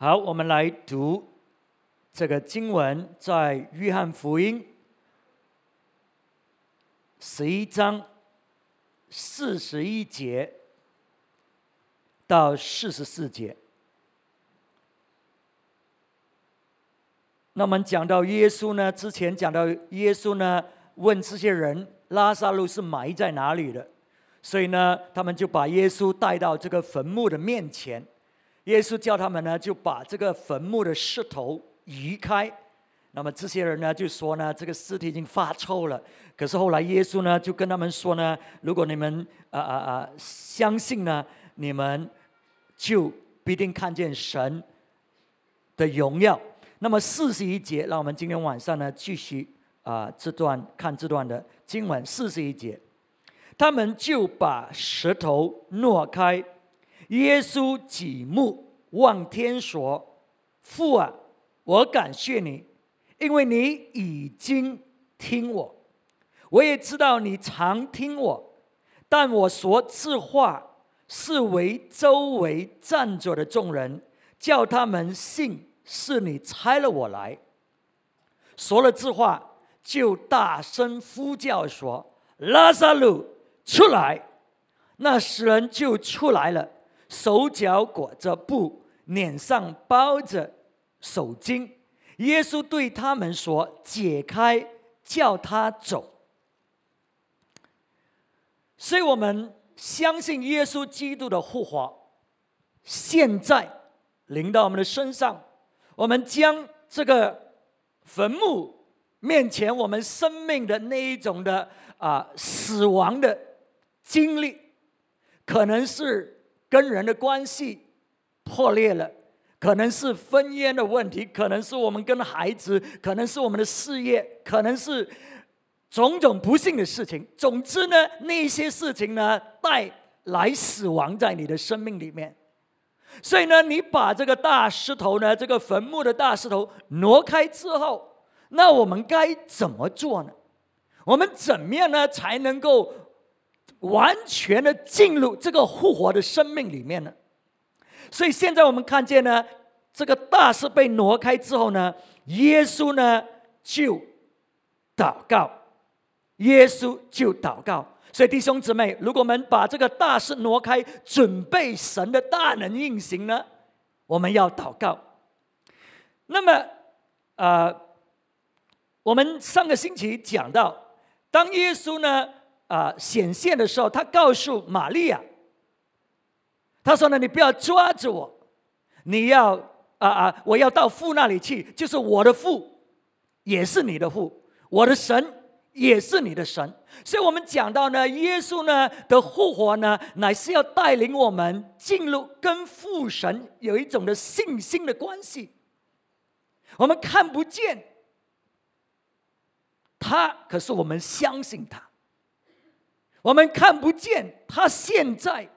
好，我们来读这个经文，在约翰福音十一章四十一节到四十四节。那我们讲到耶稣呢，之前讲到耶稣呢，问这些人拉萨路是埋在哪里的，所以呢，他们就把耶稣带到这个坟墓的面前。耶稣叫他们呢，就把这个坟墓的石头移开。那么这些人呢，就说呢，这个尸体已经发臭了。可是后来耶稣呢，就跟他们说呢，如果你们啊啊啊相信呢，你们就必定看见神的荣耀。那么四十一节，让我们今天晚上呢，继续啊这段看这段的经文。四十一节，他们就把石头挪开。耶稣举目望天说：“父啊，我感谢你，因为你已经听我。我也知道你常听我，但我说这话是为周围站着的众人，叫他们信是你差了我来。说了这话，就大声呼叫说：‘拉萨路出来！’那死人就出来了。”手脚裹着布，脸上包着手巾。耶稣对他们说：“解开，叫他走。”所以我们相信耶稣基督的复活，现在临到我们的身上。我们将这个坟墓面前我们生命的那一种的啊死亡的经历，可能是。跟人的关系破裂了，可能是婚姻的问题，可能是我们跟孩子，可能是我们的事业，可能是种种不幸的事情。总之呢，那些事情呢，带来死亡在你的生命里面。所以呢，你把这个大石头呢，这个坟墓的大石头挪开之后，那我们该怎么做呢？我们怎么样呢，才能够？完全的进入这个复活的生命里面了，所以现在我们看见呢，这个大事被挪开之后呢，耶稣呢就祷告，耶稣就祷告。所以弟兄姊妹，如果我们把这个大事挪开，准备神的大能运行呢，我们要祷告。那么，呃，我们上个星期讲到，当耶稣呢。啊！显现的时候，他告诉玛利亚，他说呢：“你不要抓着我，你要啊啊！我要到父那里去，就是我的父，也是你的父，我的神也是你的神。所以，我们讲到呢，耶稣呢的复活呢，乃是要带领我们进入跟父神有一种的信心的关系。我们看不见他，可是我们相信他。”我们看不见他现在，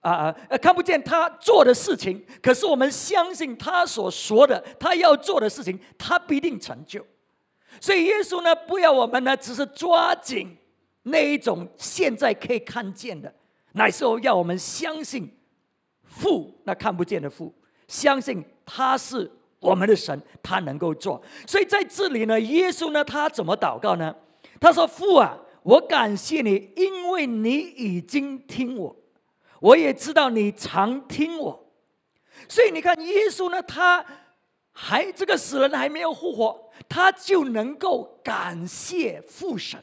啊啊，看不见他做的事情，可是我们相信他所说的，他要做的事情，他必定成就。所以耶稣呢，不要我们呢，只是抓紧那一种现在可以看见的，乃是要我们相信父那看不见的父，相信他是我们的神，他能够做。所以在这里呢，耶稣呢，他怎么祷告呢？他说：“父啊。”我感谢你，因为你已经听我，我也知道你常听我，所以你看，耶稣呢，他还这个死人还没有复活，他就能够感谢父神。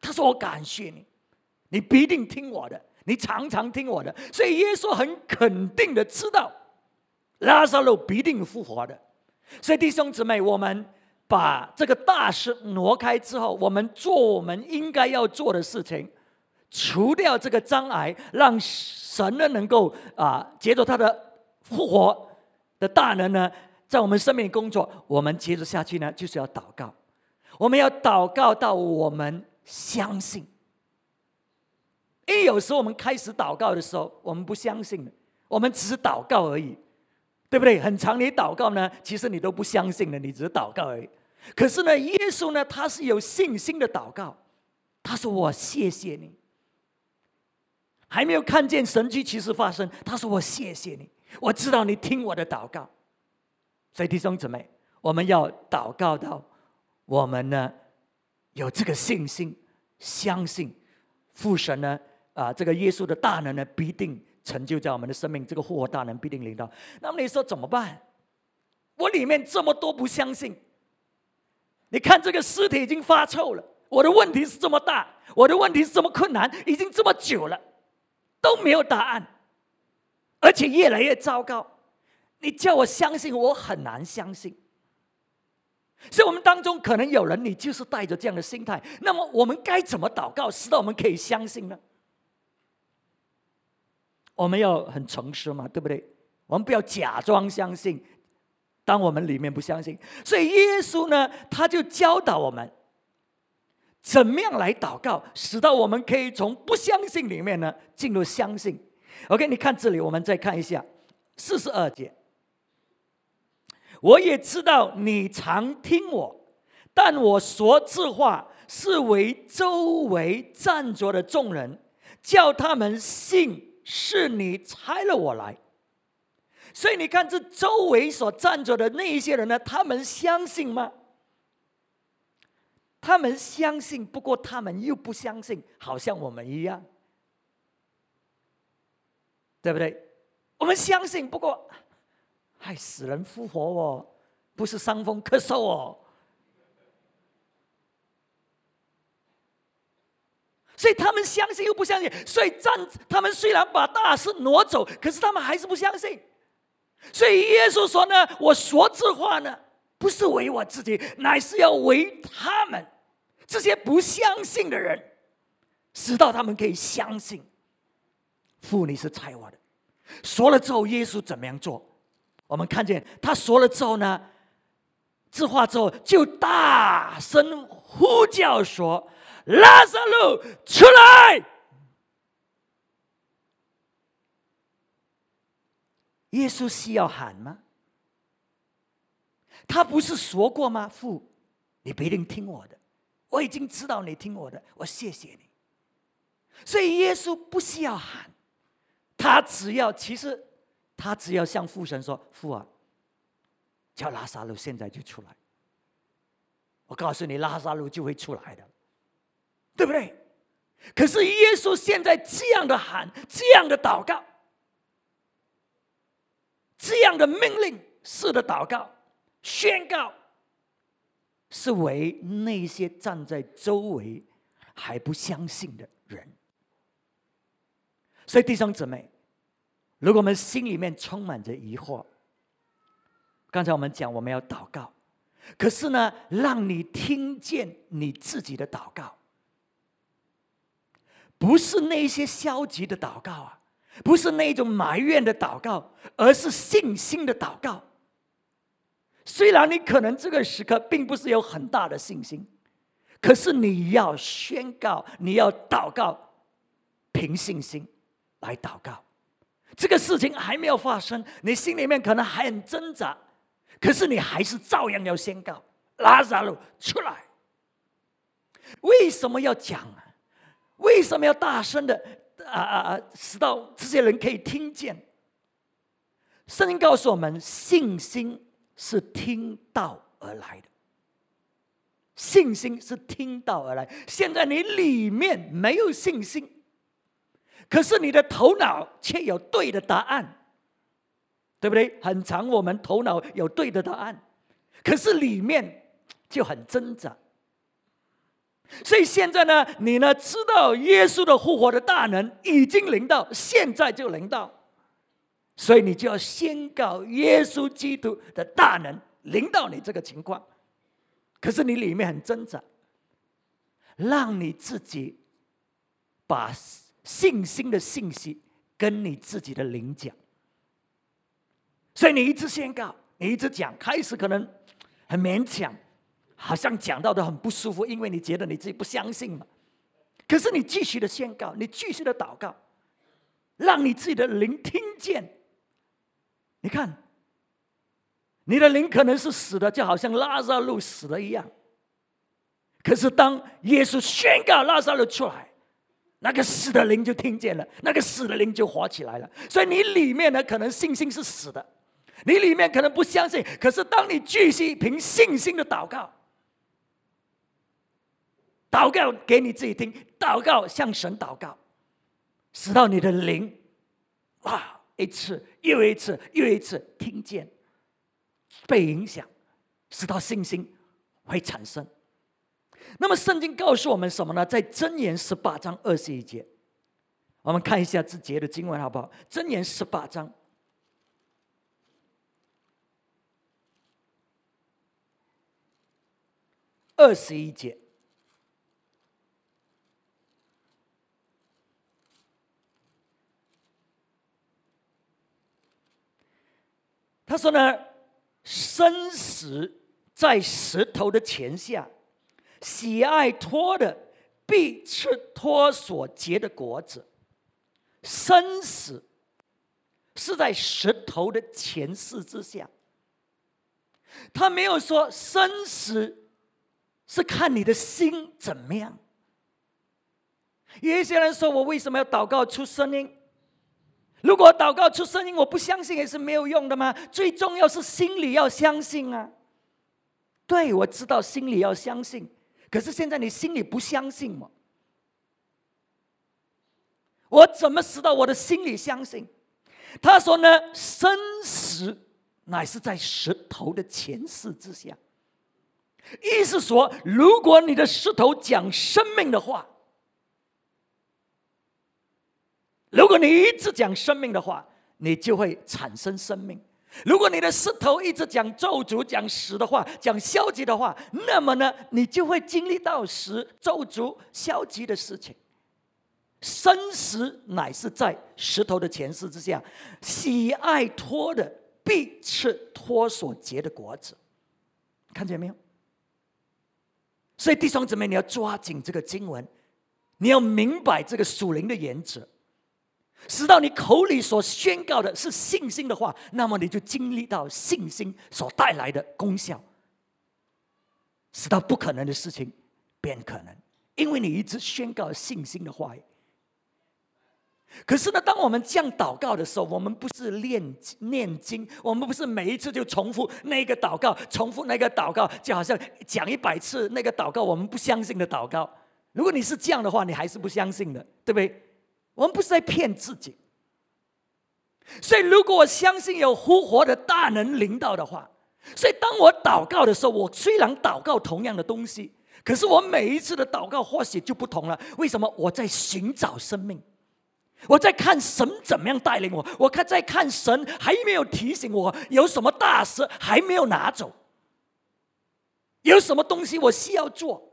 他说：“我感谢你，你必定听我的，你常常听我的。”所以耶稣很肯定的知道，拉萨路必定复活的。所以弟兄姊妹，我们。把这个大事挪开之后，我们做我们应该要做的事情，除掉这个障碍，让神呢能够啊，接着他的复活的大能呢，在我们生命工作。我们接着下去呢，就是要祷告。我们要祷告到我们相信。因为有时候我们开始祷告的时候，我们不相信，我们只是祷告而已。对不对？很长，你祷告呢，其实你都不相信的，你只是祷告而已。可是呢，耶稣呢，他是有信心的祷告。他说：“我谢谢你。”还没有看见神迹其实发生，他说：“我谢谢你，我知道你听我的祷告。”所以弟兄姊妹，我们要祷告到我们呢有这个信心，相信父神呢啊，这个耶稣的大能呢必定成就在我们的生命，这个复活大能必定领到。那么你说怎么办？我里面这么多不相信，你看这个尸体已经发臭了。我的问题是这么大，我的问题是这么困难，已经这么久了，都没有答案，而且越来越糟糕。你叫我相信，我很难相信。所以，我们当中可能有人，你就是带着这样的心态。那么，我们该怎么祷告，使到我们可以相信呢？我们要很诚实嘛，对不对？我们不要假装相信。当我们里面不相信，所以耶稣呢，他就教导我们怎么样来祷告，使到我们可以从不相信里面呢进入相信。OK，你看这里，我们再看一下四十二节。我也知道你常听我，但我说这话是为周围站着的众人，叫他们信是你差了我来。所以你看，这周围所站着的那一些人呢？他们相信吗？他们相信，不过他们又不相信，好像我们一样，对不对？我们相信，不过，还死人复活哦，不是伤风咳嗽哦。所以他们相信又不相信，所以站他们虽然把大事挪走，可是他们还是不相信。所以耶稣说呢：“我说这话呢，不是为我自己，乃是要为他们这些不相信的人，直到他们可以相信父你是猜我的。”说了之后，耶稣怎么样做？我们看见他说了之后呢，这话之后就大声呼叫说：“拉萨路出来！”耶稣需要喊吗？他不是说过吗？父，你不一定听我的，我已经知道你听我的，我谢谢你。所以耶稣不需要喊，他只要其实他只要向父神说：“父啊，叫拉萨路现在就出来。”我告诉你，拉萨路就会出来的，对不对？可是耶稣现在这样的喊，这样的祷告。这样的命令式的祷告宣告，是为那些站在周围还不相信的人。所以弟兄姊妹，如果我们心里面充满着疑惑，刚才我们讲我们要祷告，可是呢，让你听见你自己的祷告，不是那些消极的祷告啊。不是那种埋怨的祷告，而是信心的祷告。虽然你可能这个时刻并不是有很大的信心，可是你要宣告，你要祷告，凭信心来祷告。这个事情还没有发生，你心里面可能还很挣扎，可是你还是照样要宣告：拉萨路出来。为什么要讲啊？为什么要大声的？啊啊啊！使到这些人可以听见。圣经告诉我们，信心是听到而来的。信心是听到而来。现在你里面没有信心，可是你的头脑却有对的答案，对不对？很长，我们头脑有对的答案，可是里面就很挣扎。所以现在呢，你呢知道耶稣的复活的大能已经临到，现在就临到，所以你就要宣告耶稣基督的大能临到你这个情况。可是你里面很挣扎，让你自己把信心的信息跟你自己的灵讲。所以你一直宣告，你一直讲，开始可能很勉强。好像讲到的很不舒服，因为你觉得你自己不相信嘛。可是你继续的宣告，你继续的祷告，让你自己的灵听见。你看，你的灵可能是死的，就好像拉萨路死了一样。可是当耶稣宣告拉萨路出来，那个死的灵就听见了，那个死的灵就活起来了。所以你里面呢，可能信心是死的，你里面可能不相信。可是当你继续凭信心的祷告，祷告给你自己听，祷告向神祷告，使到你的灵啊，一次又一次又一次听见，被影响，使到信心会产生。那么圣经告诉我们什么呢？在箴言十八章二十一节，我们看一下这节的经文好不好？箴言十八章二十一节，他说呢：“生死在石头的前下。”喜爱托的，必吃托所结的果子。生死是在石头的前世之下。他没有说生死是看你的心怎么样。有一些人说：“我为什么要祷告出声音？如果祷告出声音，我不相信也是没有用的吗？最重要是心里要相信啊！对我知道心里要相信。”可是现在你心里不相信吗？我怎么知道我的心里相信？他说呢，生死乃是在石头的前世之下。意思说，如果你的石头讲生命的话，如果你一直讲生命的话，你就会产生生命。如果你的石头一直讲咒诅、讲死的话、讲消极的话，那么呢，你就会经历到死、咒诅、消极的事情。生死乃是在石头的前世之下，喜爱托的必吃托所结的果子。看见没有？所以弟兄姊妹，你要抓紧这个经文，你要明白这个属灵的原则。使到你口里所宣告的是信心的话，那么你就经历到信心所带来的功效，使到不可能的事情变可能，因为你一直宣告信心的话语。可是呢，当我们这样祷告的时候，我们不是念念经，我们不是每一次就重复那个祷告，重复那个祷告，就好像讲一百次那个祷告，我们不相信的祷告。如果你是这样的话，你还是不相信的，对不对？我们不是在骗自己，所以如果我相信有复活的大能领导的话，所以当我祷告的时候，我虽然祷告同样的东西，可是我每一次的祷告或许就不同了。为什么？我在寻找生命，我在看神怎么样带领我，我看在看神还没有提醒我有什么大事还没有拿走，有什么东西我需要做。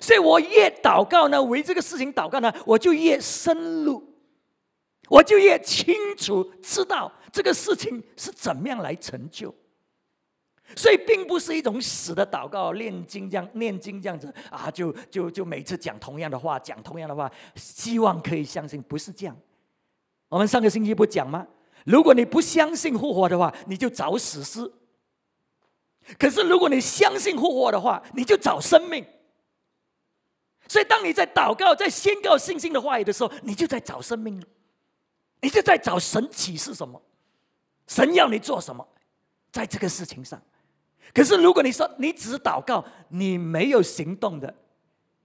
所以我越祷告呢，为这个事情祷告呢，我就越深入，我就越清楚知道这个事情是怎么样来成就。所以并不是一种死的祷告，念经这样念经这样子啊，就就就每次讲同样的话，讲同样的话，希望可以相信，不是这样。我们上个星期不讲吗？如果你不相信复活的话，你就找死尸；可是如果你相信复活的话，你就找生命。所以，当你在祷告、在宣告信心的话语的时候，你就在找生命，你就在找神启示什么，神要你做什么，在这个事情上。可是，如果你说你只祷告，你没有行动的，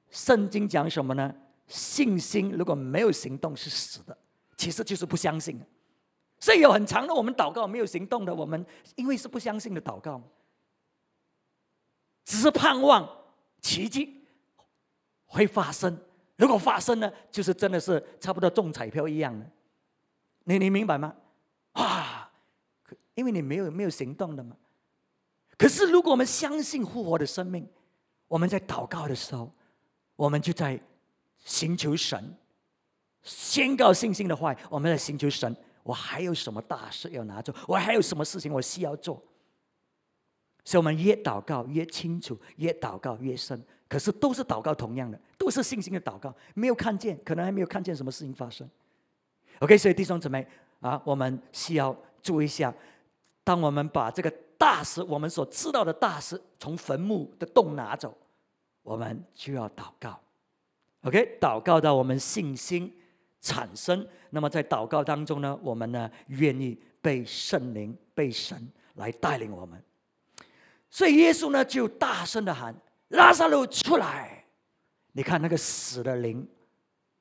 圣经讲什么呢？信心如果没有行动是死的，其实就是不相信。所以有很长的我们祷告没有行动的，我们因为是不相信的祷告，只是盼望奇迹。会发生，如果发生呢，就是真的是差不多中彩票一样的，你你明白吗？啊，因为你没有没有行动的嘛。可是如果我们相信复活的生命，我们在祷告的时候，我们就在寻求神，宣告信心的话，我们在寻求神。我还有什么大事要拿走？我还有什么事情我需要做？所以，我们越祷告越清楚，越祷告越深。可是都是祷告同样的，都是信心的祷告，没有看见，可能还没有看见什么事情发生。OK，所以弟兄姊妹啊，我们需要注意一下，当我们把这个大事，我们所知道的大事从坟墓的洞拿走，我们就要祷告，OK，祷告到我们信心产生，那么在祷告当中呢，我们呢愿意被圣灵、被神来带领我们。所以耶稣呢就大声的喊：“拉萨路出来！”你看那个死的灵，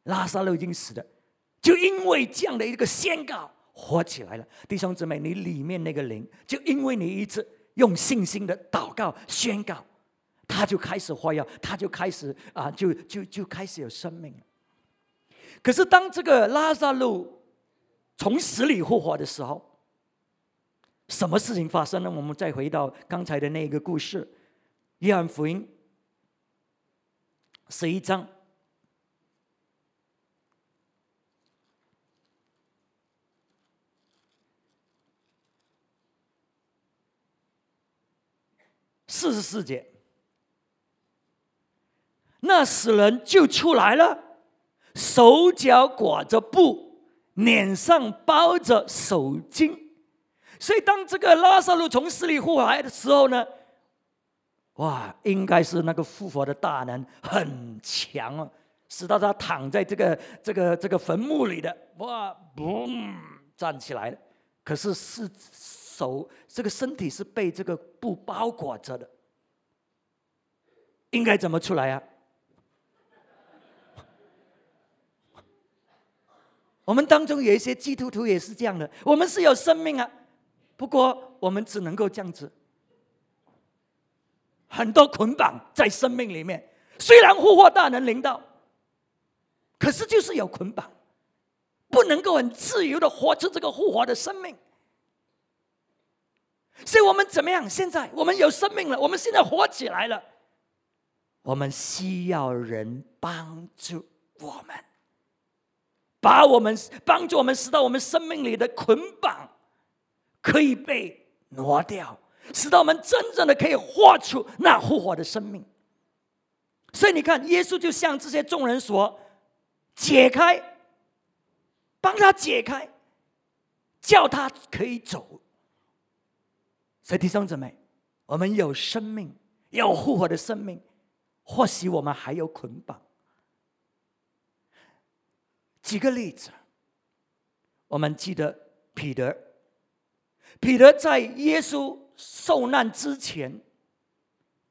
拉萨路已经死了，就因为这样的一个宣告活起来了。弟兄姊妹，你里面那个灵，就因为你一直用信心的祷告宣告。他就开始活跃，他就开始啊，就就就开始有生命。可是当这个拉萨路从死里复活的时候，什么事情发生呢？我们再回到刚才的那个故事，《约翰福音》十一章四十四节。那死人就出来了，手脚裹着布，脸上包着手巾。所以，当这个拉萨路从死里复活来的时候呢，哇，应该是那个复活的大能很强啊，使到他躺在这个这个这个坟墓里的，哇，嘣，站起来了。可是是手这个身体是被这个布包裹着的，应该怎么出来啊？我们当中有一些基督徒也是这样的，我们是有生命啊，不过我们只能够这样子，很多捆绑在生命里面。虽然复活大能临到，可是就是有捆绑，不能够很自由的活出这个复活的生命。所以我们怎么样？现在我们有生命了，我们现在活起来了，我们需要人帮助我们。把我们帮助我们，使到我们生命里的捆绑可以被挪掉，使到我们真正的可以活出那复活的生命。所以你看，耶稣就向这些众人说：“解开，帮他解开，叫他可以走。”所以弟兄姊妹，我们有生命，有复活的生命，或许我们还有捆绑。举个例子，我们记得彼得。彼得在耶稣受难之前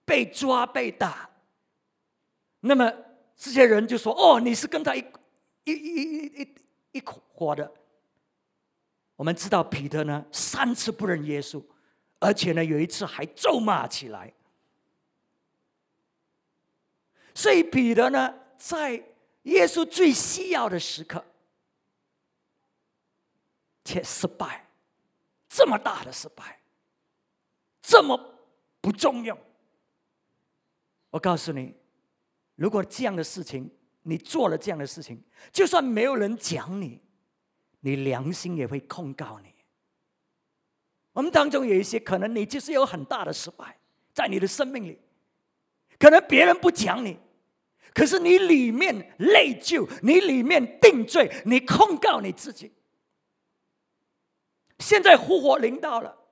被抓被打，那么这些人就说：“哦，你是跟他一一一一一一伙的。”我们知道彼得呢三次不认耶稣，而且呢有一次还咒骂起来。所以彼得呢在。耶稣最需要的时刻，却失败，这么大的失败，这么不重要。我告诉你，如果这样的事情你做了这样的事情，就算没有人讲你，你良心也会控告你。我们当中有一些可能，你就是有很大的失败，在你的生命里，可能别人不讲你。可是你里面内疚，你里面定罪，你控告你自己。现在复活临到了，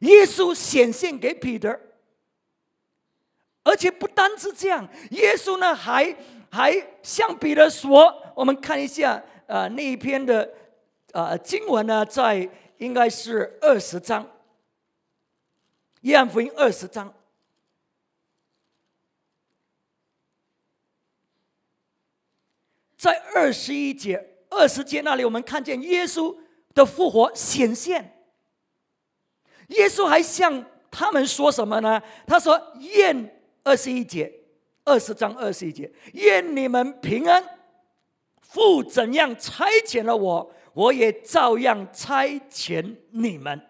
耶稣显现给彼得，而且不单是这样，耶稣呢还还向彼得说：“我们看一下，呃，那一篇的呃经文呢，在应该是二十章，约翰福音二十章。”在二十一节、二十节那里，我们看见耶稣的复活显现。耶稣还向他们说什么呢？他说：“愿二十一节，二十章二十一节，愿你们平安。父怎样差遣了我，我也照样差遣你们。”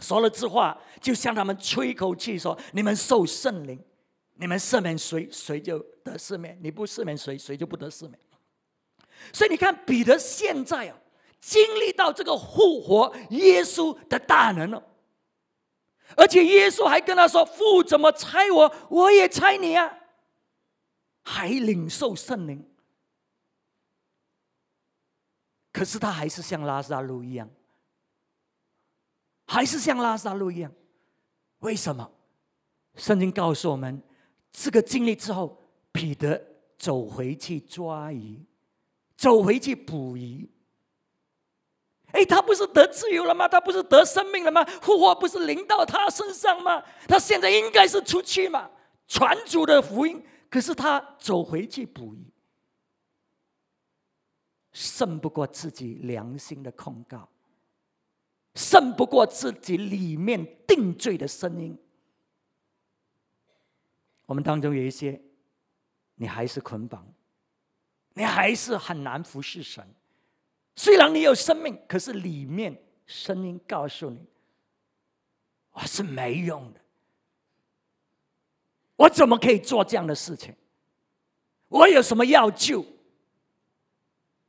说了这话，就向他们吹口气，说：“你们受圣灵。”你们赦免谁，谁就得赦免；你不赦免谁，谁就不得赦免。所以你看，彼得现在啊，经历到这个复活耶稣的大能了，而且耶稣还跟他说：“父怎么猜我，我也猜你啊！”还领受圣灵，可是他还是像拉萨路一样，还是像拉萨路一样。为什么？圣经告诉我们。这个经历之后，彼得走回去抓鱼，走回去捕鱼。哎，他不是得自由了吗？他不是得生命了吗？复活不是临到他身上吗？他现在应该是出去嘛，传主的福音。可是他走回去捕鱼，胜不过自己良心的控告，胜不过自己里面定罪的声音。我们当中有一些，你还是捆绑，你还是很难服侍神。虽然你有生命，可是里面声音告诉你，我是没用的。我怎么可以做这样的事情？我有什么要救？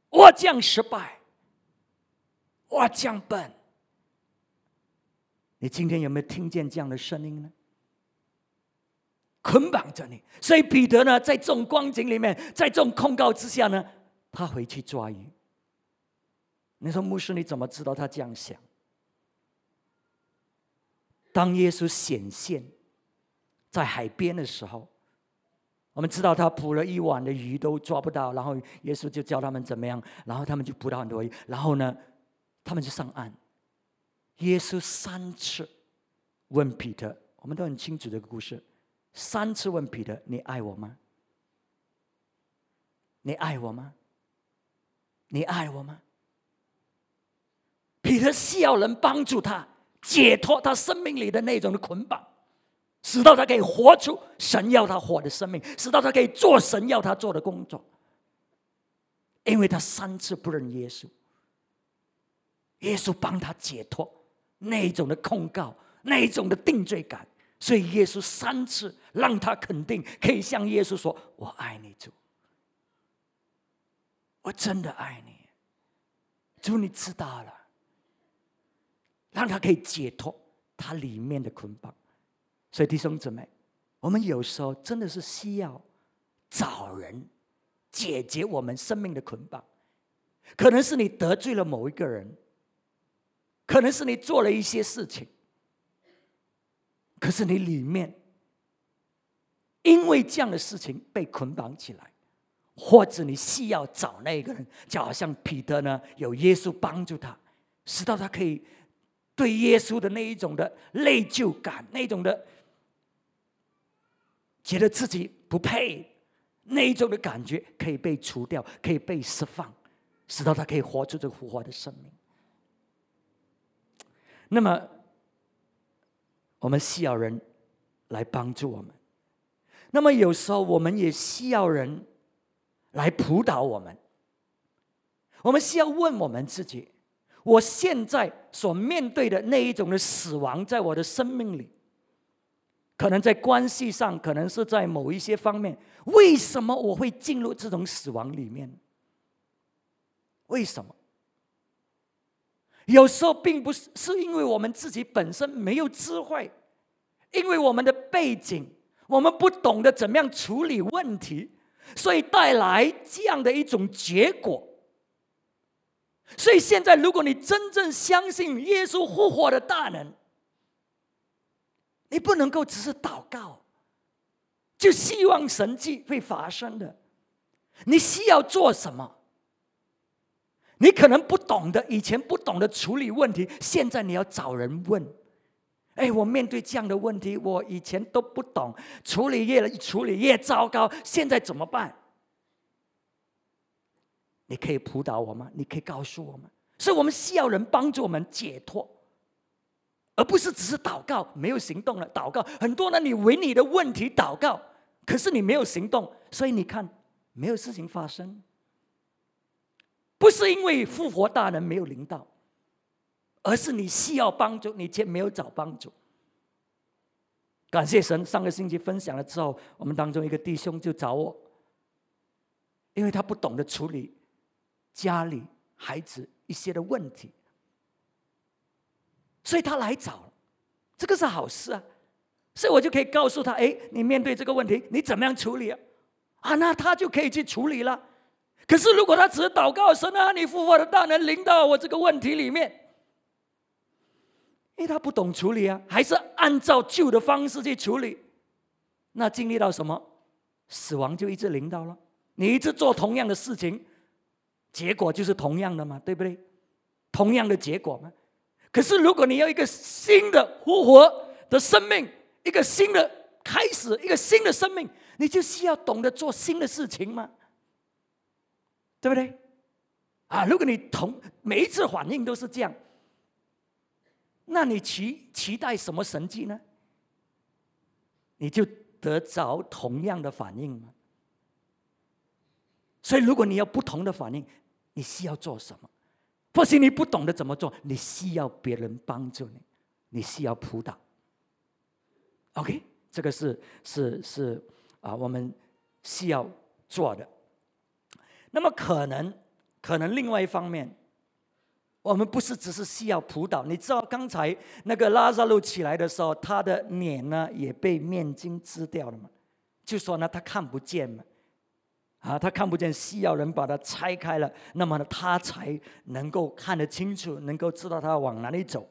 我这样失败，我这样笨。你今天有没有听见这样的声音呢？捆绑着你，所以彼得呢，在这种光景里面，在这种控告之下呢，他回去抓鱼。你说牧师，你怎么知道他这样想？当耶稣显现在海边的时候，我们知道他捕了一晚的鱼都抓不到，然后耶稣就教他们怎么样，然后他们就捕到很多鱼，然后呢，他们就上岸。耶稣三次问彼得，我们都很清楚这个故事，三次问彼得：“你爱我吗？你爱我吗？你爱我吗？”彼得需要人帮助他解脱他生命里的那种的捆绑，使到他可以活出神要他活的生命，使到他可以做神要他做的工作。因为他三次不认耶稣，耶稣帮他解脱那种的控告，那种的定罪感，所以耶稣三次让他肯定，可以向耶稣说：“我爱你，主，我真的爱你，主，你知道了。”让他可以解脱他里面的捆绑，所以弟兄姊妹，我们有时候真的是需要找人解决我们生命的捆绑。可能是你得罪了某一个人，可能是你做了一些事情，可是你里面因为这样的事情被捆绑起来，或者你需要找那个人，就好像彼得呢，有耶稣帮助他，使到他可以。对耶稣的那一种的内疚感，那种的觉得自己不配，那一种的感觉可以被除掉，可以被释放，使到他可以活出这个复活的生命。那么，我们需要人来帮助我们。那么，有时候我们也需要人来辅导我们。我们需要问我们自己。我现在所面对的那一种的死亡，在我的生命里，可能在关系上，可能是在某一些方面，为什么我会进入这种死亡里面？为什么？有时候并不是是因为我们自己本身没有智慧，因为我们的背景，我们不懂得怎么样处理问题，所以带来这样的一种结果。所以现在，如果你真正相信耶稣复活的大能，你不能够只是祷告，就希望神迹会发生的。你需要做什么？你可能不懂得，以前不懂得处理问题，现在你要找人问。哎，我面对这样的问题，我以前都不懂，处理越处理越糟糕，现在怎么办？你可以辅导我吗？你可以告诉我们，所以我们需要人帮助我们解脱，而不是只是祷告没有行动了。祷告很多呢，你为你的问题祷告，可是你没有行动，所以你看没有事情发生。不是因为复活大人没有领导，而是你需要帮助，你却没有找帮助。感谢神，上个星期分享了之后，我们当中一个弟兄就找我，因为他不懂得处理。家里孩子一些的问题，所以他来找，这个是好事啊，所以我就可以告诉他：哎，你面对这个问题，你怎么样处理啊？啊，那他就可以去处理了。可是如果他只是祷告神啊，你复活的大能临到我这个问题里面，因为他不懂处理啊，还是按照旧的方式去处理，那经历到什么？死亡就一直临到了。你一直做同样的事情，结果就是同样的嘛，对不对？同样的结果嘛。可是如果你要一个新的复活的生命，一个新的开始，一个新的生命，你就需要懂得做新的事情嘛，对不对？啊，如果你同每一次反应都是这样，那你期期待什么神迹呢？你就得着同样的反应吗？所以，如果你有不同的反应，你需要做什么？或许你不懂得怎么做，你需要别人帮助你，你需要辅导。OK，这个是是是啊，我们需要做的。那么可能。可能另外一方面，我们不是只是需要辅导。你知道刚才那个拉萨路起来的时候，他的脸呢也被面巾织掉了嘛？就说呢他看不见嘛，啊，他看不见，需要人把它拆开了，那么呢他才能够看得清楚，能够知道他往哪里走。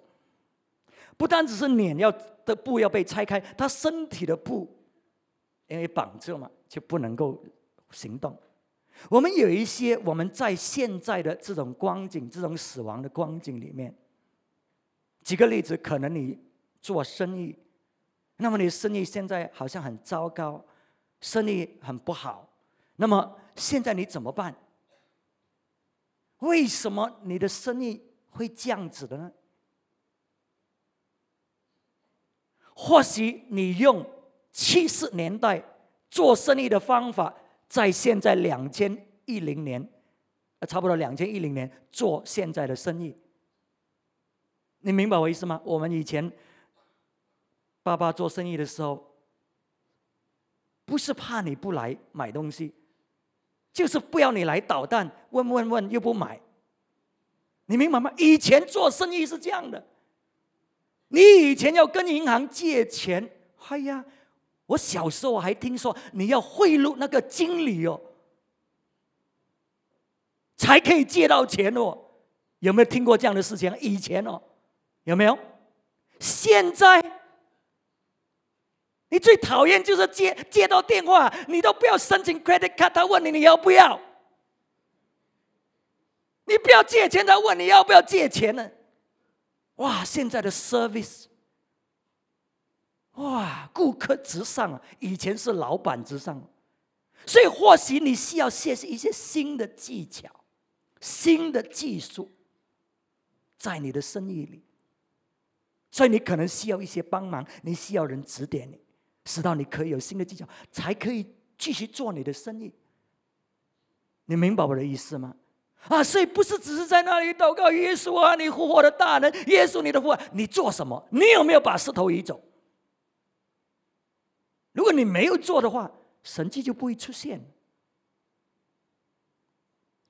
不单只是脸要的布要被拆开，他身体的布因为绑住嘛，就不能够行动。我们有一些我们在现在的这种光景、这种死亡的光景里面，举个例子，可能你做生意，那么你生意现在好像很糟糕，生意很不好，那么现在你怎么办？为什么你的生意会这样子的呢？或许你用七十年代做生意的方法。在现在两千一零年，呃，差不多两千一零年做现在的生意，你明白我意思吗？我们以前爸爸做生意的时候，不是怕你不来买东西，就是不要你来捣蛋，问问问又不买，你明白吗？以前做生意是这样的，你以前要跟银行借钱，哎呀。我小时候还听说你要贿赂那个经理哦，才可以借到钱哦。有没有听过这样的事情？以前哦，有没有？现在你最讨厌就是接接到电话，你都不要申请 credit card，他问你你要不要？你不要借钱，他问你要不要借钱呢？哇，现在的 service。哇，顾客至上啊！以前是老板之上，所以或许你需要学习一些新的技巧、新的技术，在你的生意里。所以你可能需要一些帮忙，你需要人指点你，使到你可以有新的技巧，才可以继续做你的生意。你明白我的意思吗？啊，所以不是只是在那里祷告，耶稣啊，你复活的大能，耶稣你的复活，你做什么？你有没有把石头移走？如果你没有做的话，神迹就不会出现。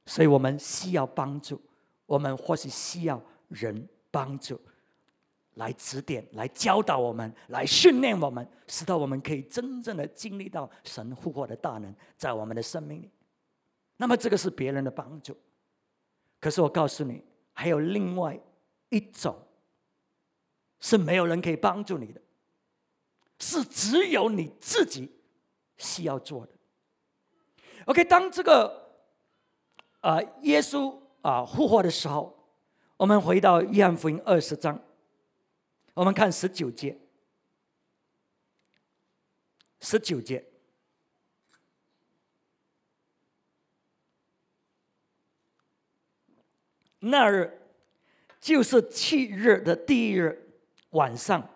所以我们需要帮助，我们或是需要人帮助，来指点、来教导我们、来训练我们，使到我们可以真正的经历到神复活的大能在我们的生命里。那么这个是别人的帮助，可是我告诉你，还有另外一种是没有人可以帮助你的。是只有你自己需要做的。OK，当这个啊耶稣啊复活的时候，我们回到约翰福音二十章，我们看十九节，十九节，那日就是七日的第一日晚上。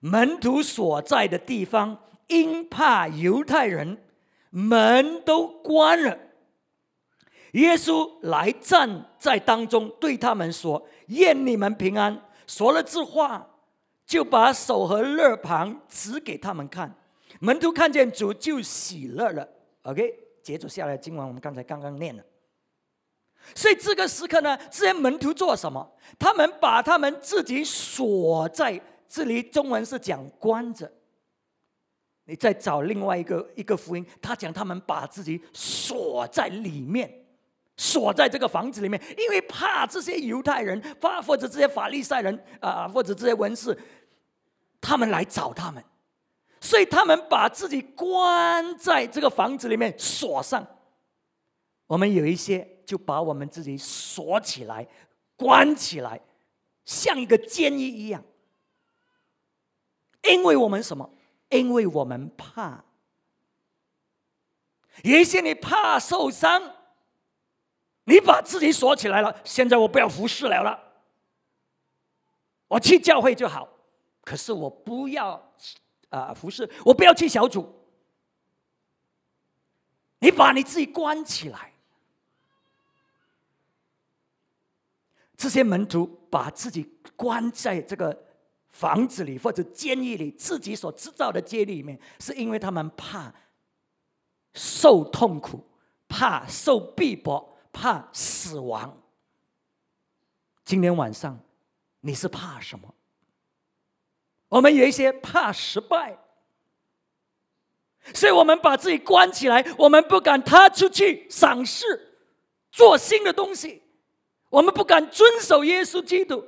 门徒所在的地方，因怕犹太人，门都关了。耶稣来站在当中，对他们说：“愿你们平安。”说了这话，就把手和肋旁指给他们看。门徒看见主，就喜乐了。OK，接着下来今晚，我们刚才刚刚念了。所以这个时刻呢，这些门徒做什么？他们把他们自己锁在。这里中文是讲关着，你再找另外一个一个福音，他讲他们把自己锁在里面，锁在这个房子里面，因为怕这些犹太人，怕或者这些法利赛人啊，或者这些文士，他们来找他们，所以他们把自己关在这个房子里面锁上。我们有一些就把我们自己锁起来、关起来，像一个监狱一样。因为我们什么？因为我们怕。有一些你怕受伤，你把自己锁起来了。现在我不要服侍了了，我去教会就好。可是我不要啊服侍，我不要去小组。你把你自己关起来。这些门徒把自己关在这个房子里或者监狱里，自己所制造的监狱里面，是因为他们怕。受痛苦，怕受逼迫，怕死亡。今天晚上，你是怕什么？我们有一些怕失败，所以我们把自己关起来，我们不敢踏出去尝试做新的东西，我们不敢遵守耶稣基督，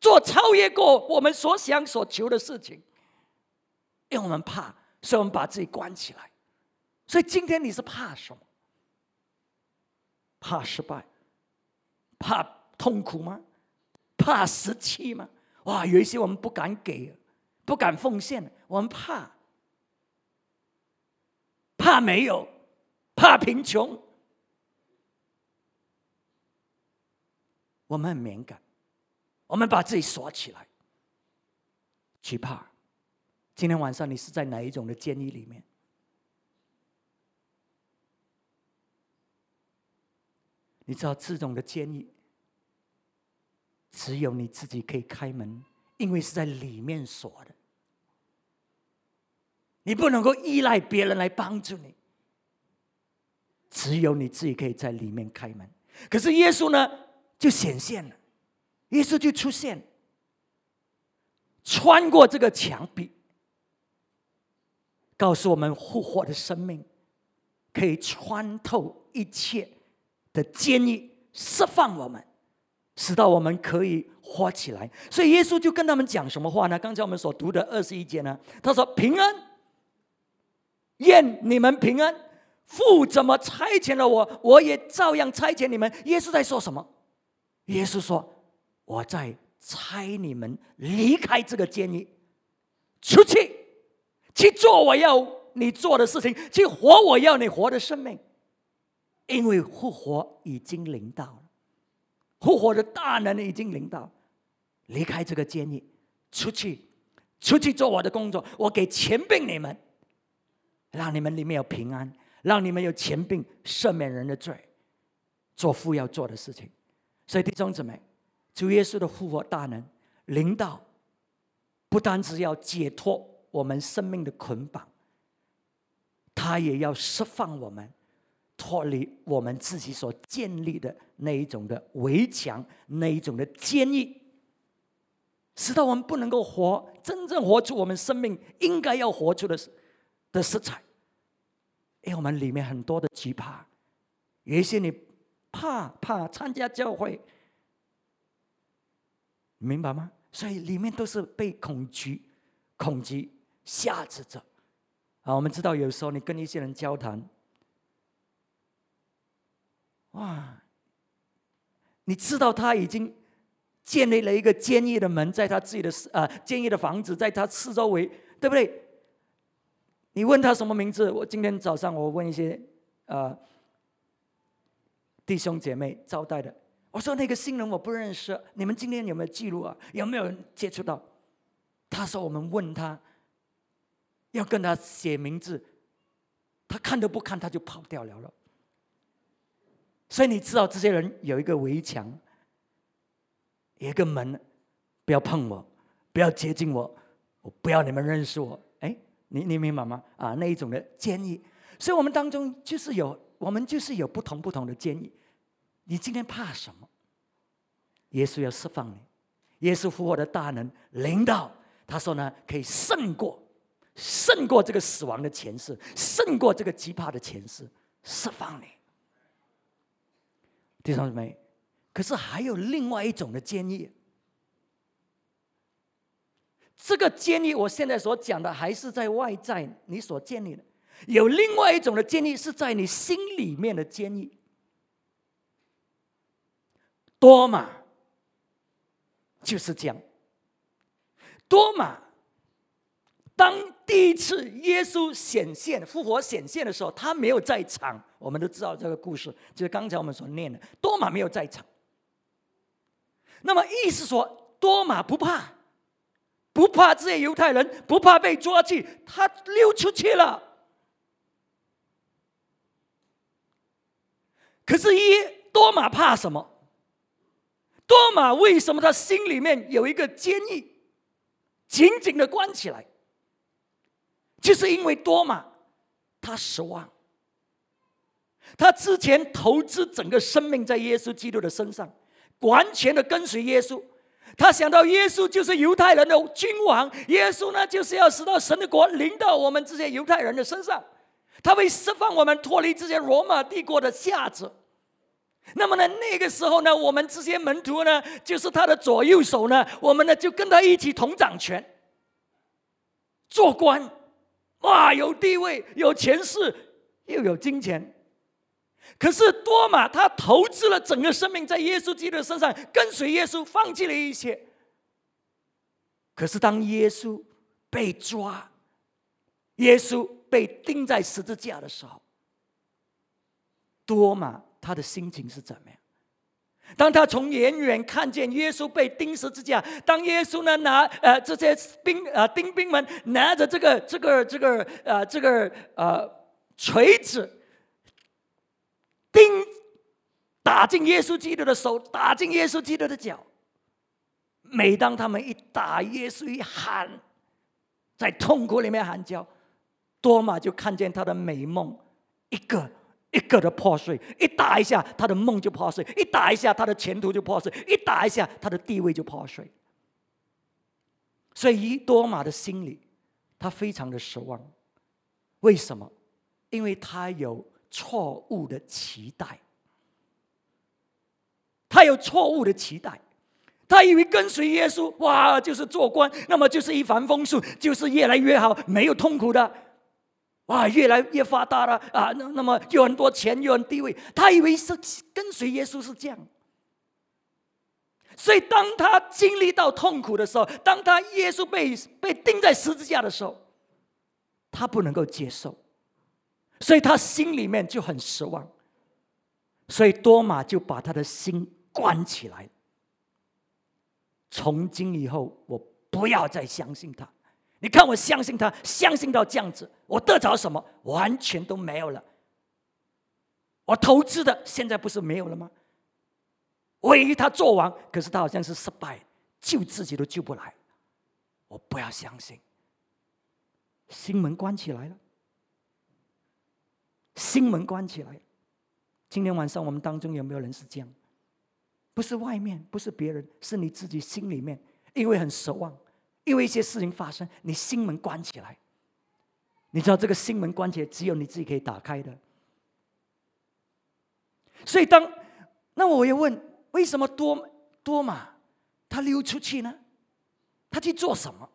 做超越过我们所想所求的事情，因为我们怕，所以我们把自己关起来。所以今天你是怕什么？怕失败？怕痛苦吗？怕失去吗？哇，有一些我们不敢给，不敢奉献，我们怕，怕没有，怕贫穷，我们很敏感，我们把自己锁起来，去怕。今天晚上你是在哪一种的监狱里面？你知道这种的监狱，只有你自己可以开门，因为是在里面锁的，你不能够依赖别人来帮助你，只有你自己可以在里面开门。可是耶稣呢，就显现了，耶稣就出现，穿过这个墙壁，告诉我们复活的生命。可以穿透一切。的监狱释放我们，使到我们可以活起来。所以耶稣就跟他们讲什么话呢？刚才我们所读的二十一节呢？他说：“平安，愿你们平安。父怎么差遣了我，我也照样差遣你们。”耶稣在说什么？耶稣说：“我在差你们离开这个监狱，出去去做我要你做的事情，去活我要你活的生命。”因为复活已经临到了，复活的大能已经领到，离开这个监狱，出去，出去做我的工作。我给权柄你们，让你们里面有平安，让你们有权柄赦免人的罪，做父要做的事情。所以弟兄姊妹，主耶稣的复活大能领到，不单只要解脱我们生命的捆绑，他也要释放我们。脱离我们自己所建立的那一种的围墙，那一种的坚毅，使到我们不能够活真正活出我们生命应该要活出的的色彩。因为我们里面很多的惧怕，有一些你怕怕参加教会，明白吗？所以里面都是被恐惧、恐惧吓制着。啊，我们知道有时候你跟一些人交谈。哇！你知道他已经建立了一个坚毅的门，在他自己的啊坚毅的房子，在他四周围，对不对？你问他什么名字？我今天早上我问一些啊弟兄姐妹招待的，我说那个新人我不认识，你们今天有没有记录啊？有没有人接触到？他说我们问他，要跟他写名字，他看都不看，他就跑掉了了。所以你知道，这些人有一个围墙，有一个门，不要碰我，不要接近我，我不要你们认识我。哎，你你明白吗？啊，那一种的建议。所以我们当中就是有，我们就是有不同不同的建议。你今天怕什么？耶稣要释放你，耶稣复活的大能领导，他说呢，可以胜过，胜过这个死亡的前世，胜过这个极怕的前世，释放你。弟兄姊妹，可是还有另外一种的建议。这个建议，我现在所讲的还是在外在你所建立的。有另外一种的建议是在你心里面的建议。多嘛就是这样。多嘛当第一次耶稣显现、复活显现的时候，他没有在场。我们都知道这个故事，就是刚才我们所念的，多马没有在场。那么意思说，多马不怕，不怕这些犹太人，不怕被抓去，他溜出去了。可是耶多马怕什么？多马为什么他心里面有一个坚毅，紧紧的关起来？就是因为多马他失望，他之前投资整个生命在耶稣基督的身上，完全的跟随耶稣。他想到耶稣就是犹太人的君王，耶稣呢就是要使到神的国临到我们这些犹太人的身上。他会释放我们脱离这些罗马帝国的下子。那么呢，那个时候呢，我们这些门徒呢，就是他的左右手呢，我们呢就跟他一起同掌权，做官，哇，有地位，有权势，又有金钱。可是多马他投资了整个生命在耶稣基督身上，跟随耶稣，放弃了一切。可是当耶稣被抓，耶稣。被钉在十字架的时候，多马他的心情是怎么样？当他从远远看见耶稣被钉十字架，当耶稣呢拿呃这些兵呃丁兵们拿着这个这个这个呃这个呃锤子钉打进耶稣基督的手，打进耶稣基督的脚。每当他们一打，耶稣一喊，在痛苦里面喊叫。多马就看见他的美梦一个一个的破碎，一打一下他的梦就破碎，一打一下他的前途就破碎，一打一下他的地位就破碎。所以，以多马的心里，他非常的失望。为什么？因为他有错误的期待，他有错误的期待，他以为跟随耶稣，哇，就是做官，那么就是一帆风顺，就是越来越好，没有痛苦的。哇，越来越发达了啊！那那么有很多钱，有很地位，他以为是跟随耶稣是这样。所以当他经历到痛苦的时候，当他耶稣被被钉在十字架的时候，他不能够接受，所以他心里面就很失望。所以多马就把他的心关起来，从今以后我不要再相信他。你看，我相信他，相信到这样子，我得着什么？完全都没有了。我投资的现在不是没有了吗？我以为他做完，可是他好像是失败，救自己都救不来。我不要相信，心门关起来了，心门关起来。今天晚上我们当中有没有人是这样？不是外面，不是别人，是你自己心里面，因为很失望。因为一些事情发生，你心门关起来。你知道这个心门关起来，只有你自己可以打开的。所以当那我又问，为什么多多马他溜出去呢？他去做什么？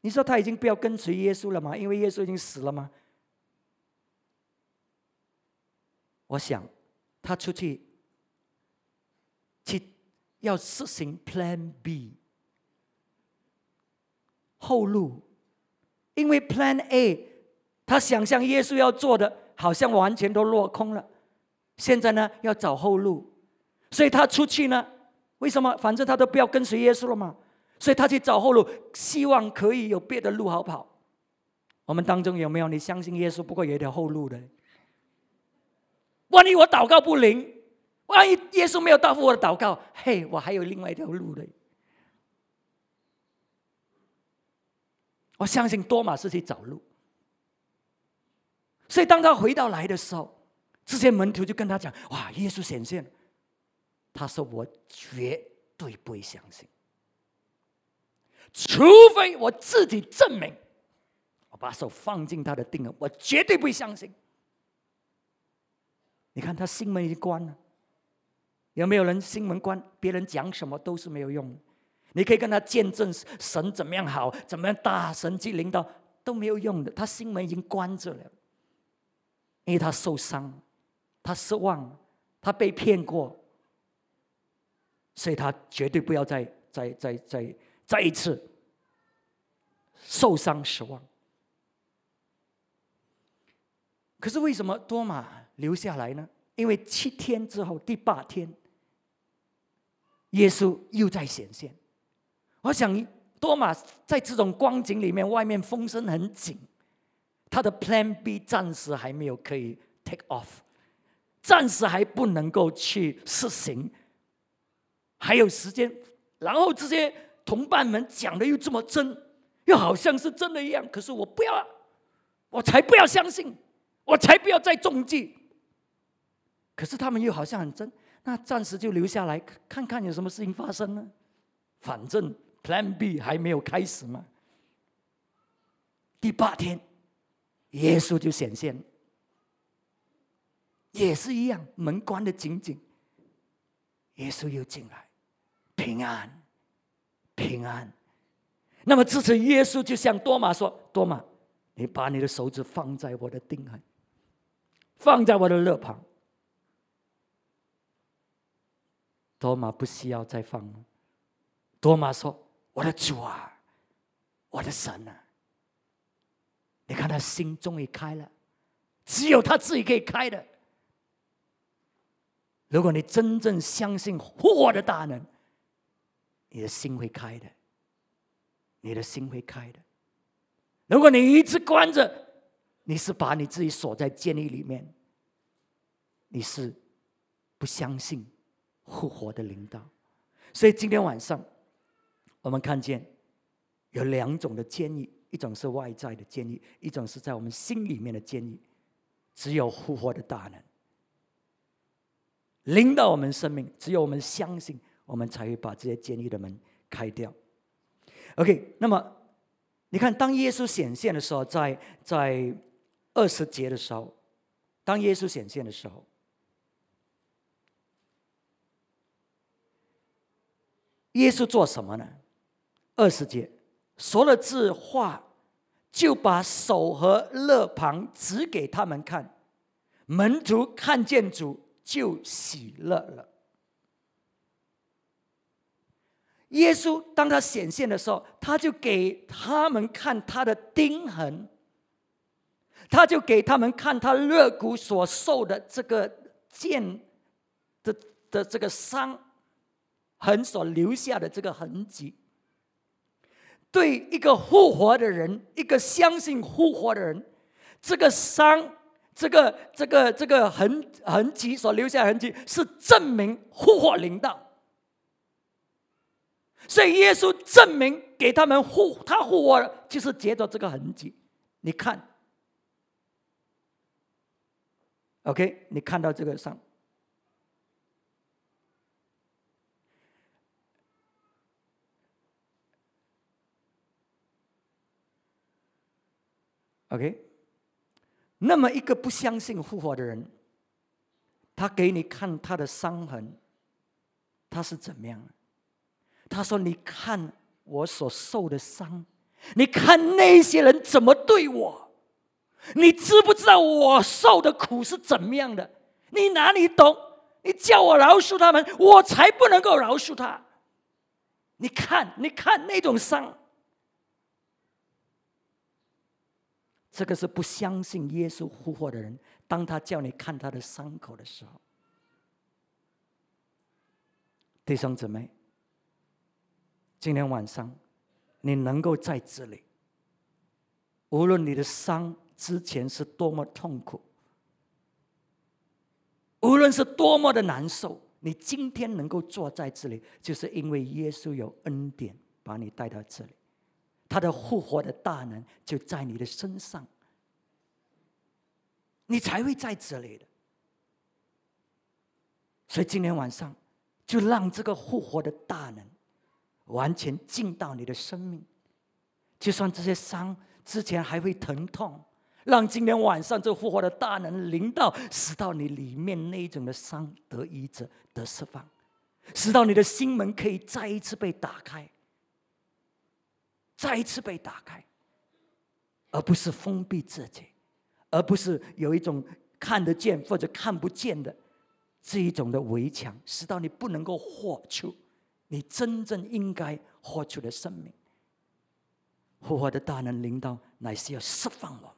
你说他已经不要跟随耶稣了吗？因为耶稣已经死了吗？我想他出去去要实行 Plan B。后路，因为 Plan A，他想象耶稣要做的，好像完全都落空了。现在呢，要找后路，所以他出去呢，为什么？反正他都不要跟随耶稣了嘛，所以他去找后路，希望可以有别的路好跑。我们当中有没有你相信耶稣？不过有一条后路的，万一我祷告不灵，万一耶稣没有答复我的祷告，嘿，我还有另外一条路的。我相信多马是去找路，所以当他回到来的时候，这些门徒就跟他讲：“哇，耶稣显现。”他说：“我绝对不会相信，除非我自己证明。我把手放进他的钉了，我绝对不会相信。”你看他心门已经关了，有没有人心门关？别人讲什么都是没有用的。你可以跟他见证神怎么样好，怎么样大神迹领导都没有用的。他心门已经关着了，因为他受伤，他失望，他被骗过，所以他绝对不要再再再再再一次受伤失望。可是为什么多马留下来呢？因为七天之后，第八天，耶稣又在显现。我想多马在这种光景里面，外面风声很紧，他的 Plan B 暂时还没有可以 take off，暂时还不能够去实行，还有时间。然后这些同伴们讲的又这么真，又好像是真的一样，可是我不要，我才不要相信，我才不要再中计。可是他们又好像很真，那暂时就留下来看看有什么事情发生呢？反正。Plan B 还没有开始吗？第八天，耶稣就显现，也是一样，门关的紧紧。耶稣又进来，平安，平安。那么这次耶稣就向多马说：“多马，你把你的手指放在我的钉痕，放在我的肋旁。”多马不需要再放了。多马说。我的主啊，我的神啊！你看他心终于开了，只有他自己可以开的。如果你真正相信复活的大能，你的心会开的，你的心会开的。如果你一直关着，你是把你自己锁在监狱里面，你是不相信复活的领导。所以今天晚上。我们看见有两种的监狱，一种是外在的监狱，一种是在我们心里面的监狱。只有复活的大能领导我们生命，只有我们相信，我们才会把这些监狱的门开掉。OK，那么你看，当耶稣显现的时候，在在二十节的时候，当耶稣显现的时候，耶稣做什么呢？二十节说了这话，就把手和肋旁指给他们看。门徒看见主就喜乐了。耶稣当他显现的时候，他就给他们看他的钉痕，他就给他们看他肋骨所受的这个剑的的这个伤痕所留下的这个痕迹。对一个复活的人，一个相信复活的人，这个伤，这个这个这个痕痕迹所留下痕迹，是证明复活领导。所以耶稣证明给他们复他复活了，就是接着这个痕迹。你看，OK，你看到这个伤。OK，那么一个不相信复活的人，他给你看他的伤痕，他是怎么样？他说：“你看我所受的伤，你看那些人怎么对我，你知不知道我受的苦是怎么样的？你哪里懂？你叫我饶恕他们，我才不能够饶恕他。你看，你看那种伤。”这个是不相信耶稣复活的人。当他叫你看他的伤口的时候，弟兄姊妹，今天晚上你能够在这里，无论你的伤之前是多么痛苦，无论是多么的难受，你今天能够坐在这里，就是因为耶稣有恩典把你带到这里。他的复活的大能就在你的身上，你才会在这里的。所以今天晚上，就让这个复活的大能完全进到你的生命。就算这些伤之前还会疼痛，让今天晚上这复活的大能临到，使到你里面那一种的伤得医治、得释放，使到你的心门可以再一次被打开。再一次被打开，而不是封闭自己，而不是有一种看得见或者看不见的这一种的围墙，使到你不能够活出你真正应该活出的生命。复活的大能领导，乃是要释放我们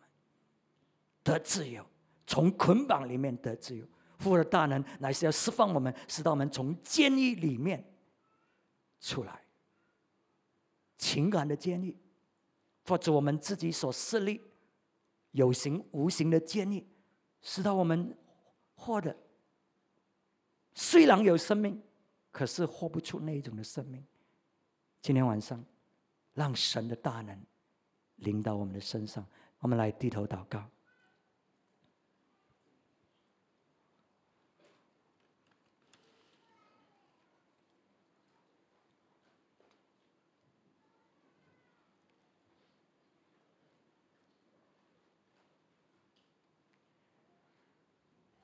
得自由，从捆绑里面得自由。复活的大能，乃是要释放我们，使到我们从监狱里面出来。情感的建立，或者我们自己所设立有形无形的建立，使得我们活的虽然有生命，可是活不出那种的生命。今天晚上，让神的大能临到我们的身上，我们来低头祷告。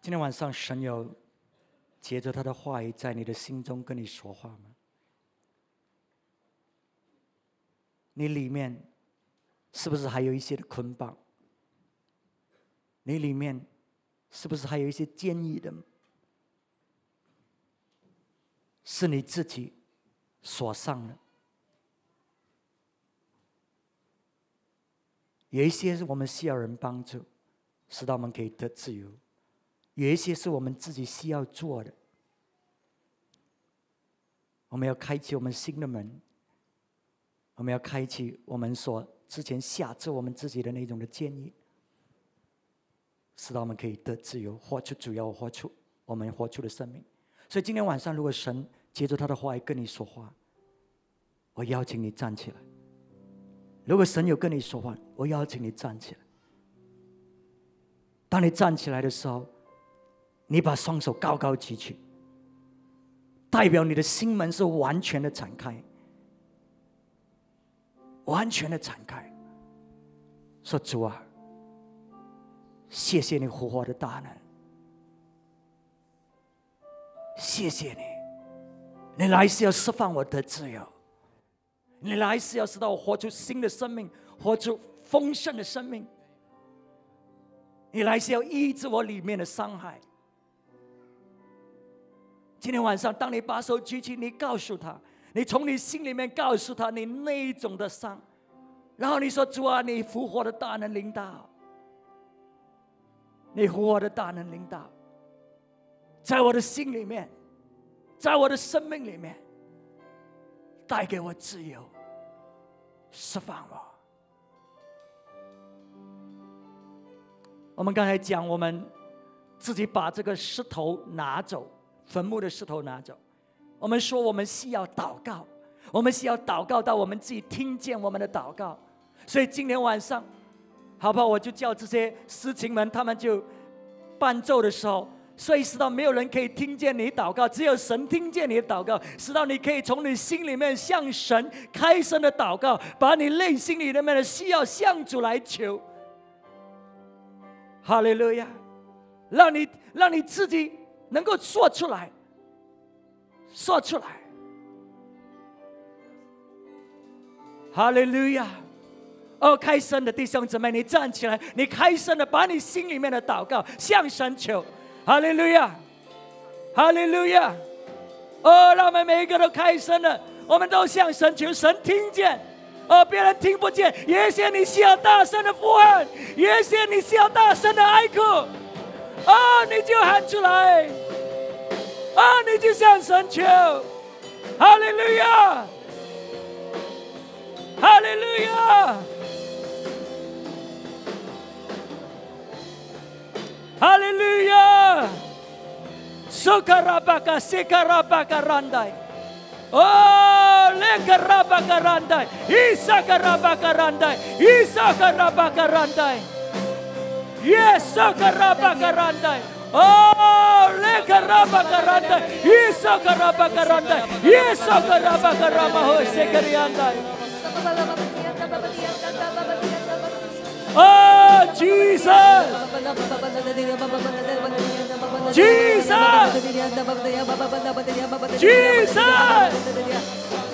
今天晚上，神有借着他的话语在你的心中跟你说话吗？你里面是不是还有一些的捆绑？你里面是不是还有一些坚毅的？是你自己锁上了？有一些是我们需要人帮助，使到我们可以得自由。有一些是我们自己需要做的，我们要开启我们新的门，我们要开启我们所之前下制我们自己的那种的建议，使到我们可以得自由，活出主要活出我们活出的生命。所以今天晚上，如果神接着他的话跟你说话，我邀请你站起来。如果神有跟你说话，我邀请你站起来。当你站起来的时候，你把双手高高举起，代表你的心门是完全的敞开，完全的敞开。说主啊，谢谢你活活的大能，谢谢你，你来是要释放我的自由，你来是要使到我活出新的生命，活出丰盛的生命，你来是要医治我里面的伤害。今天晚上，当你把手举起，你告诉他，你从你心里面告诉他你那一种的伤，然后你说：“主啊，你复活的大能领导，你复活的大能领导，在我的心里面，在我的生命里面，带给我自由，释放我。”我们刚才讲，我们自己把这个石头拿走。坟墓的石头拿走。我们说，我们需要祷告，我们需要祷告到我们自己听见我们的祷告。所以今天晚上，好不好？我就叫这些诗情们，他们就伴奏的时候，所以使到没有人可以听见你祷告，只有神听见你的祷告，使到你可以从你心里面向神开声的祷告，把你内心里面的需要向主来求。哈利路亚！让你让你自己。能够说出来，说出来，哈利路亚！哦，开声的弟兄姊妹，你站起来，你开声的把你心里面的祷告向神求，哈利路亚，哈利路亚！哦，让我们每一个都开声的，我们都向神求，神听见，哦，别人听不见，也许你需要大声的呼喊，也许你需要大声的哀哭。啊！你就喊出来，啊！你就向神求，哈利路亚，哈利路亚，哈利路亚，苏卡拉巴卡西卡拉巴卡兰代，哦，雷卡拉巴卡兰代，伊萨卡拉巴卡兰代，伊萨卡拉巴卡兰代。Yes, Sakarabakarandai. Oh, Lekarabakarandai. Yes, Sakarabakarandai. Yes, Sakarabakarabaho Sekariandai. Oh, Jesus. Jesus. Jesus.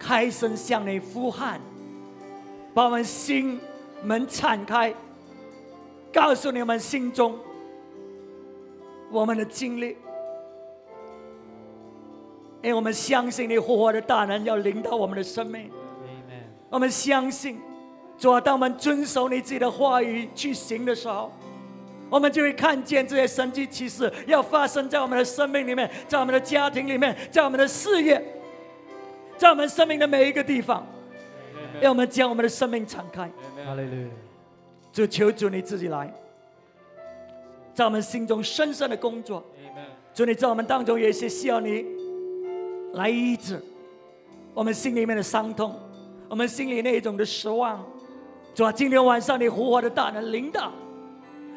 开声向你呼喊，把我们心门敞开，告诉你们心中我们的经历，因为我们相信你复活的大能要领导我们的生命。我们相信，主啊，当我们遵守你自己的话语去行的时候。我们就会看见这些神迹奇事要发生在我们的生命里面，在我们的家庭里面，在我们的事业，在我们生命的每一个地方，让我们将我们的生命敞开。哈利路亚！就求主你自己来，在我们心中深深的工作。主你在我们当中有一些需要你来医治我们心里面的伤痛，我们心里那一种的失望。主啊，今天晚上你复活的大能领导。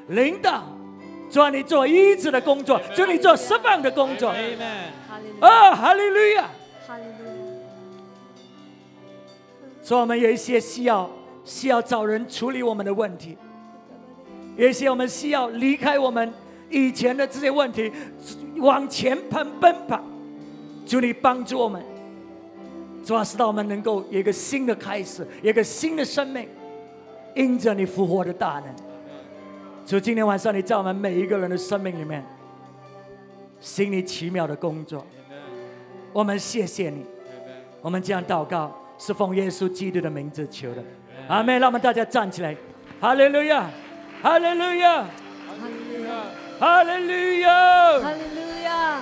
领导，主啊你做医治的工作，主你做释放的工作。啊，哈利路亚！哈利路亚！所以我们有一些需要，需要找人处理我们的问题；有一些我们需要离开我们以前的这些问题，往前奔奔跑。主你帮助我们，主要使到我们能够有一个新的开始，有一个新的生命，因着你复活的大能。主，今天晚上你在我们每一个人的生命里面，心里奇妙的工作，我们谢谢你。我们这样祷告，是奉耶稣基督的名字求的。阿妹。让我们大家站起来，哈利路亚，哈利路亚，哈利路亚，哈利路亚，哈利路亚，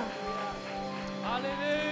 哈利路亚。